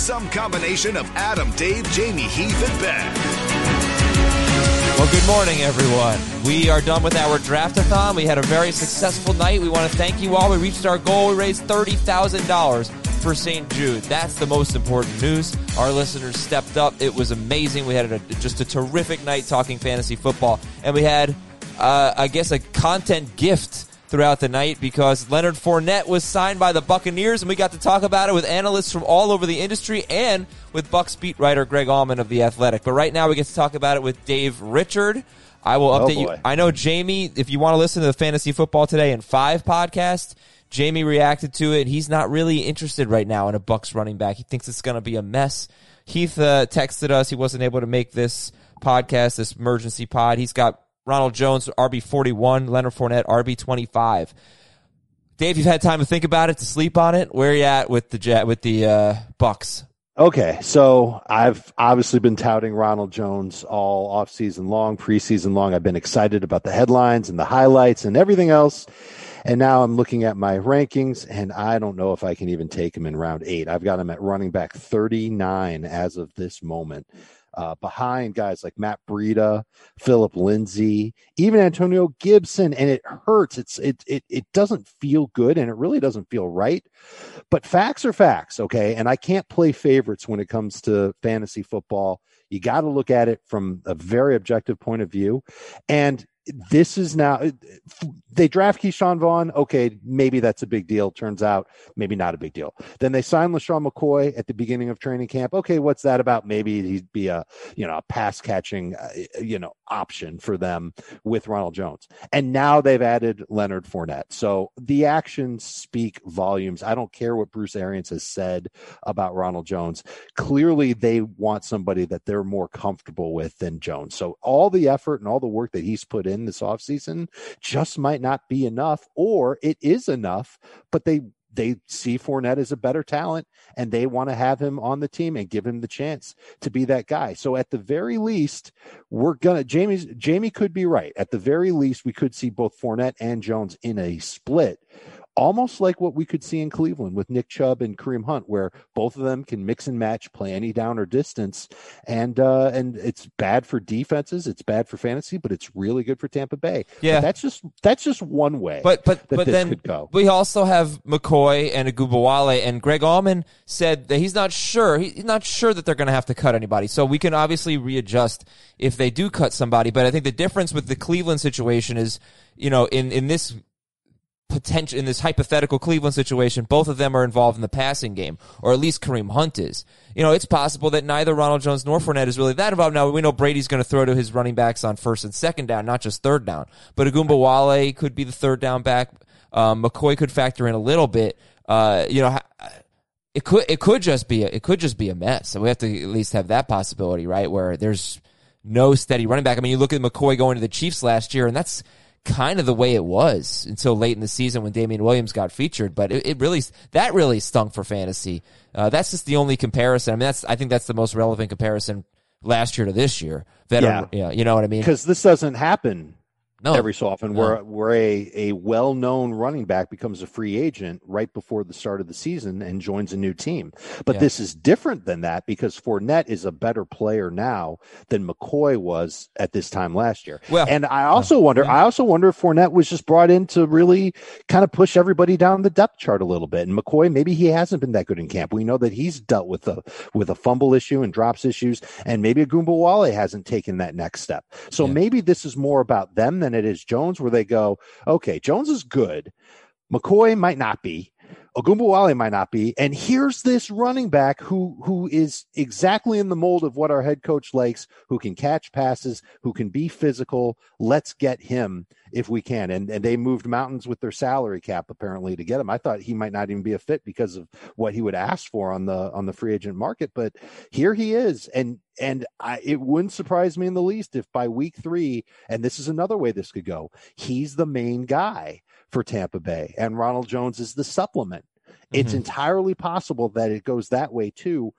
some combination of Adam, Dave, Jamey, Heath, and Ben. Well, good morning, everyone. We are done with our draftathon. We had a very successful night. We want to thank you all. We reached our goal. We raised $30,000 for St. Jude. That's the most important news. Our listeners stepped up. It was amazing. We had a, just a terrific night talking fantasy football. And we had, uh, I guess, a content gift throughout the night because Leonard Fournette was signed by the Buccaneers, and we got to talk about it with analysts from all over the industry and with Bucs beat writer Greg Auman of The Athletic. But right now, we get to talk about it with Dave Richard. I will update oh you. I know Jamey, if you want to listen to the Fantasy Football Today in Five podcast, Jamey reacted to it. He's not really interested right now in a Bucs running back. He thinks it's going to be a mess. Heath uh, texted us. He wasn't able to make this podcast, this emergency pod. He's got Ronald Jones, RB 41, Leonard Fournette, RB 25. Dave, you've had time to think about it, to sleep on it. Where are you at with the jet with the uh, Bucs? Okay, so I've obviously been touting Ronald Jones all off season long, preseason long. I've been excited about the headlines and the highlights and everything else. And now I'm looking at my rankings, and I don't know if I can even take him in round eight. I've got him at running back 39 as of this moment uh, behind guys like Matt Breida, Philip Lindsay, even Antonio Gibson, and it hurts. It's it it it doesn't feel good, and it really doesn't feel right. But facts are facts, okay. And I can't play favorites when it comes to fantasy football. You got to look at it from a very objective point of view, and this is now they draft Ke'Shawn Vaughn. Okay, maybe that's a big deal. Turns out maybe not a big deal. Then they sign LeSean McCoy at the beginning of training camp. Okay, what's that about? Maybe he'd be a you know a pass catching uh, you know option for them with Ronald Jones. And now they've added Leonard Fournette. So the actions speak volumes. I don't care what Bruce Arians has said about Ronald Jones. Clearly, they want somebody that they're more comfortable with than Jones. So all the effort and all the work that he's put in this offseason just might not be enough, or it is enough, but they they see Fournette as a better talent and they want to have him on the team and give him the chance to be that guy. So at the very least, we're gonna Jamey's Jamie could be right. At the very least, we could see both Fournette and Jones in a split almost like what we could see in Cleveland with Nick Chubb and Kareem Hunt, where both of them can mix and match, play any down or distance, and uh, and it's bad for defenses, it's bad for fantasy, but it's really good for Tampa Bay. Yeah, but that's just that's just one way. But but but then we also have McCoy and Ogunbowale, and Greg Auman said that he's not sure. He's not sure that they're going to have to cut anybody. So we can obviously readjust if they do cut somebody. But I think the difference with the Cleveland situation is, you know, in in this potential in this hypothetical Cleveland situation, both of them are involved in the passing game, or at least Kareem Hunt is. You know, it's possible that neither Ronald Jones nor Fournette is really that involved. Now we know Brady's going to throw to his running backs on first and second down, not just third down. But Ogunbowale could be the third down back. Um, McCoy could factor in a little bit. Uh, you know, it could it could just be a, it could just be a mess. So we have to at least have that possibility, right? Where there's no steady running back. I mean, you look at McCoy going to the Chiefs last year, and that's kind of the way it was until late in the season when Damien Williams got featured. But it, it really that really stunk for fantasy. Uh, that's just the only comparison. I mean, that's I think that's the most relevant comparison last year to this year. Veteran, yeah. yeah, you know what I mean? Because this doesn't happen no. every so often no. where where a, a well known running back becomes a free agent right before the start of the season and joins a new team. But yeah. this is different than that because Fournette is a better player now than McCoy was at this time last year. Well, and I also uh, wonder, yeah. I also wonder if Fournette was just brought in to really kind of push everybody down the depth chart a little bit. And McCoy, maybe he hasn't been that good in camp. We know that he's dealt with a with a fumble issue and drops issues, and maybe a Ogunbowale hasn't taken that next step. So yeah. maybe this is more about them than than it is Jones, where they go, okay, Jones is good. McCoy might not be. Ogunbowale might not be. And here's this running back who who is exactly in the mold of what our head coach likes, who can catch passes, who can be physical. Let's get him if we can. And and they moved mountains with their salary cap apparently to get him. I thought he might not even be a fit because of what he would ask for on the on the free agent market, but here he is. And and I, it wouldn't surprise me in the least if by week three, and this is another way this could go, he's the main guy for Tampa Bay, and Ronald Jones is the supplement. Mm-hmm. It's entirely possible that it goes that way too.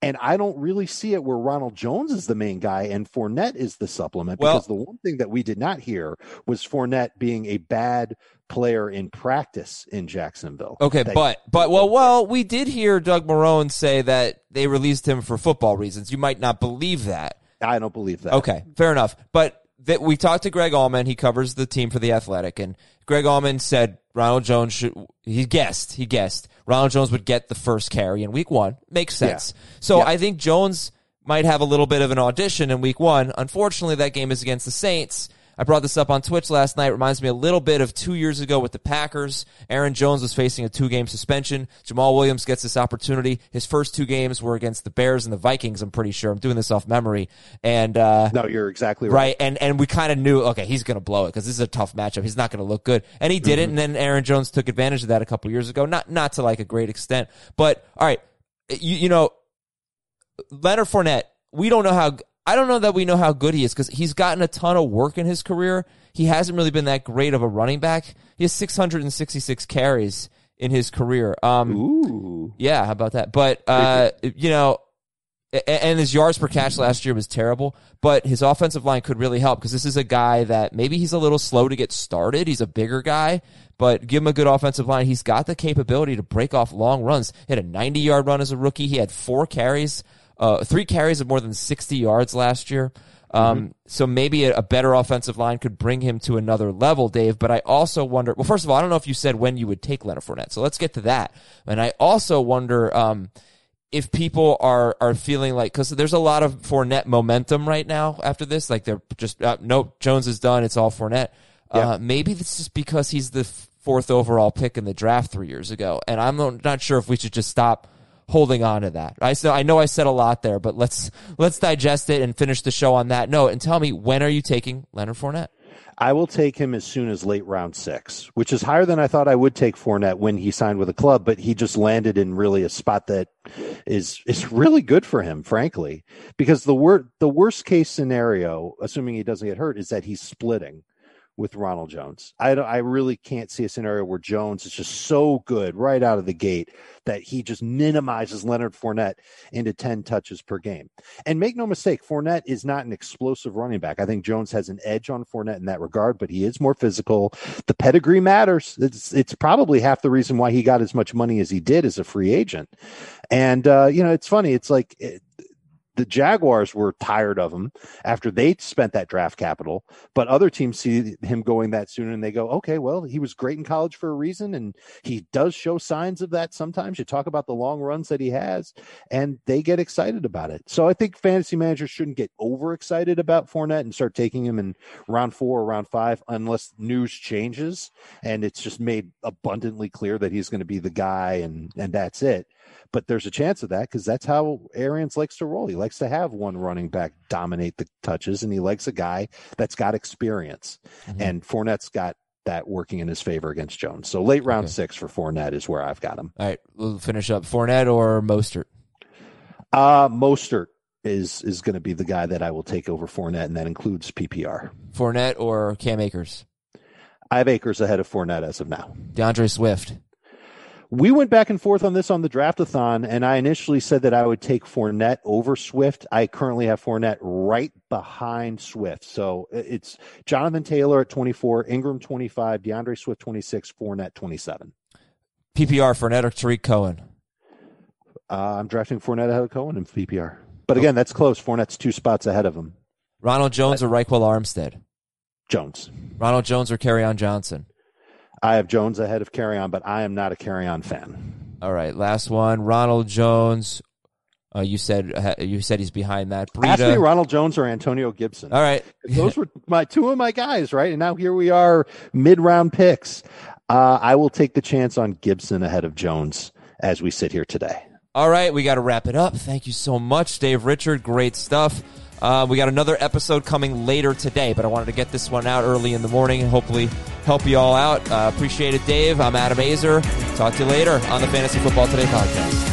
And I don't really see it where Ronald Jones is the main guy and Fournette is the supplement. Well, because the one thing that we did not hear was Fournette being a bad player in practice in Jacksonville. Okay, That- but but well, well, we did hear Doug Marrone say that they released him for football reasons. You might not believe that. I don't believe that. Okay, fair enough. But that we talked to Greg Auman. He covers the team for the Athletic, and Greg Auman said Ronald Jones should. He guessed. He guessed Ronald Jones would get the first carry in Week One. Makes sense. So Yeah. I think Jones might have a little bit of an audition in Week One. Unfortunately, that game is against the Saints. I brought this up on Twitch last night. Reminds me a little bit of two years ago with the Packers. Aaron Jones was facing a two game suspension. Jamaal Williams gets this opportunity. His first two games were against the Bears and the Vikings, I'm pretty sure. I'm doing this off memory. And, uh, No, you're exactly right. right? And and we kind of knew, okay, he's going to blow it because this is a tough matchup. He's not going to look good, and he didn't. And then Aaron Jones took advantage of that a couple years ago, not not to like a great extent, but all right, you you know, Leonard Fournette. We don't know how. I don't know that we know how good he is because he's gotten a ton of work in his career. He hasn't really been that great of a running back. He has 666 carries in his career. Um, Ooh. yeah, how about that? But uh, you know, and his yards per catch last year was terrible. But his offensive line could really help because this is a guy that maybe he's a little slow to get started. He's a bigger guy, but give him a good offensive line. He's got the capability to break off long runs. He had a 90 yard run as a rookie. He had four carries, uh, three carries of more than 60 yards last year. Um, so maybe a, a better offensive line could bring him to another level, Dave. But I also wonder. Well, first of all, I don't know if you said when you would take Leonard Fournette, so let's get to that. And I also wonder um, if people are are feeling like because there's a lot of Fournette momentum right now after this. Like they're just uh, nope, Jones is done. It's all Fournette. Uh, maybe this is because he's the fourth overall pick in the draft three years ago, and I'm not sure if we should just stop holding on to that. I so I know I said a lot there, but let's let's digest it and finish the show on that note. And tell me when are you taking Leonard Fournette? I will take him as soon as late round six, which is higher than I thought I would take Fournette when he signed with a club, but he just landed in really a spot that is is really good for him, frankly. Because the wor- the worst case scenario, assuming he doesn't get hurt, is that he's splitting with Ronald Jones. I I really can't see a scenario where Jones is just so good right out of the gate that he just minimizes Leonard Fournette into 10 touches per game. And make no mistake, Fournette is not an explosive running back. I think Jones has an edge on Fournette in that regard, but he is more physical. The pedigree matters. It's it's probably half the reason why he got as much money as he did as a free agent. And uh, you know, it's funny. It's like it, the Jaguars were tired of him after they spent that draft capital, but other teams see him going that soon and they go, okay, well, he was great in college for a reason. And he does show signs of that sometimes. You talk about the long runs that he has and they get excited about it. So I think fantasy managers shouldn't get overexcited about Fournette and start taking him in round four or round five unless news changes and it's just made abundantly clear that he's going to be the guy and, and that's it but there's a chance of that because that's how Arians likes to roll. He likes to have one running back dominate the touches, and he likes a guy that's got experience. Mhm. And Fournette's got that working in his favor against Jones. So late round Okay. six for Fournette is where I've got him. All right, we'll finish up. Fournette or Mostert? Uh Mostert is is going to be the guy that I will take over Fournette, and that includes PPR. Fournette or Cam Akers? I have Akers ahead of Fournette as of now. D'Andre Swift. We went back and forth on this on the draftathon, and I initially said that I would take Fournette over Swift. I currently have Fournette right behind Swift. So it's Jonathan Taylor at 24, Ingram 25, D'Andre Swift 26, Fournette 27. PPR Fournette or Tarik Cohen? Uh, I'm drafting Fournette ahead of Cohen in PPR. But again, that's close. Fournette's two spots ahead of him. Ronald Jones or Ryquell Armstead? Jones. Ronald Jones or Kerryon Johnson? I have Jones ahead of Kerryon, but I am not a Kerryon fan. All right, last one. Ronald Jones. Uh, you said you said he's behind that. Ask me Ronald Jones or Antonio Gibson. All right. Those were my two of my guys, right? And now here we are, mid round picks. Uh, I will take the chance on Gibson ahead of Jones as we sit here today. All right, we got to wrap it up. Thank you so much, Dave Richard. Great stuff. Uh, we got another episode coming later today, but I wanted to get this one out early in the morning and hopefully help you all out. Uh, appreciate it, Dave. I'm Adam Aizer. Talk to you later on the Fantasy Football Today podcast.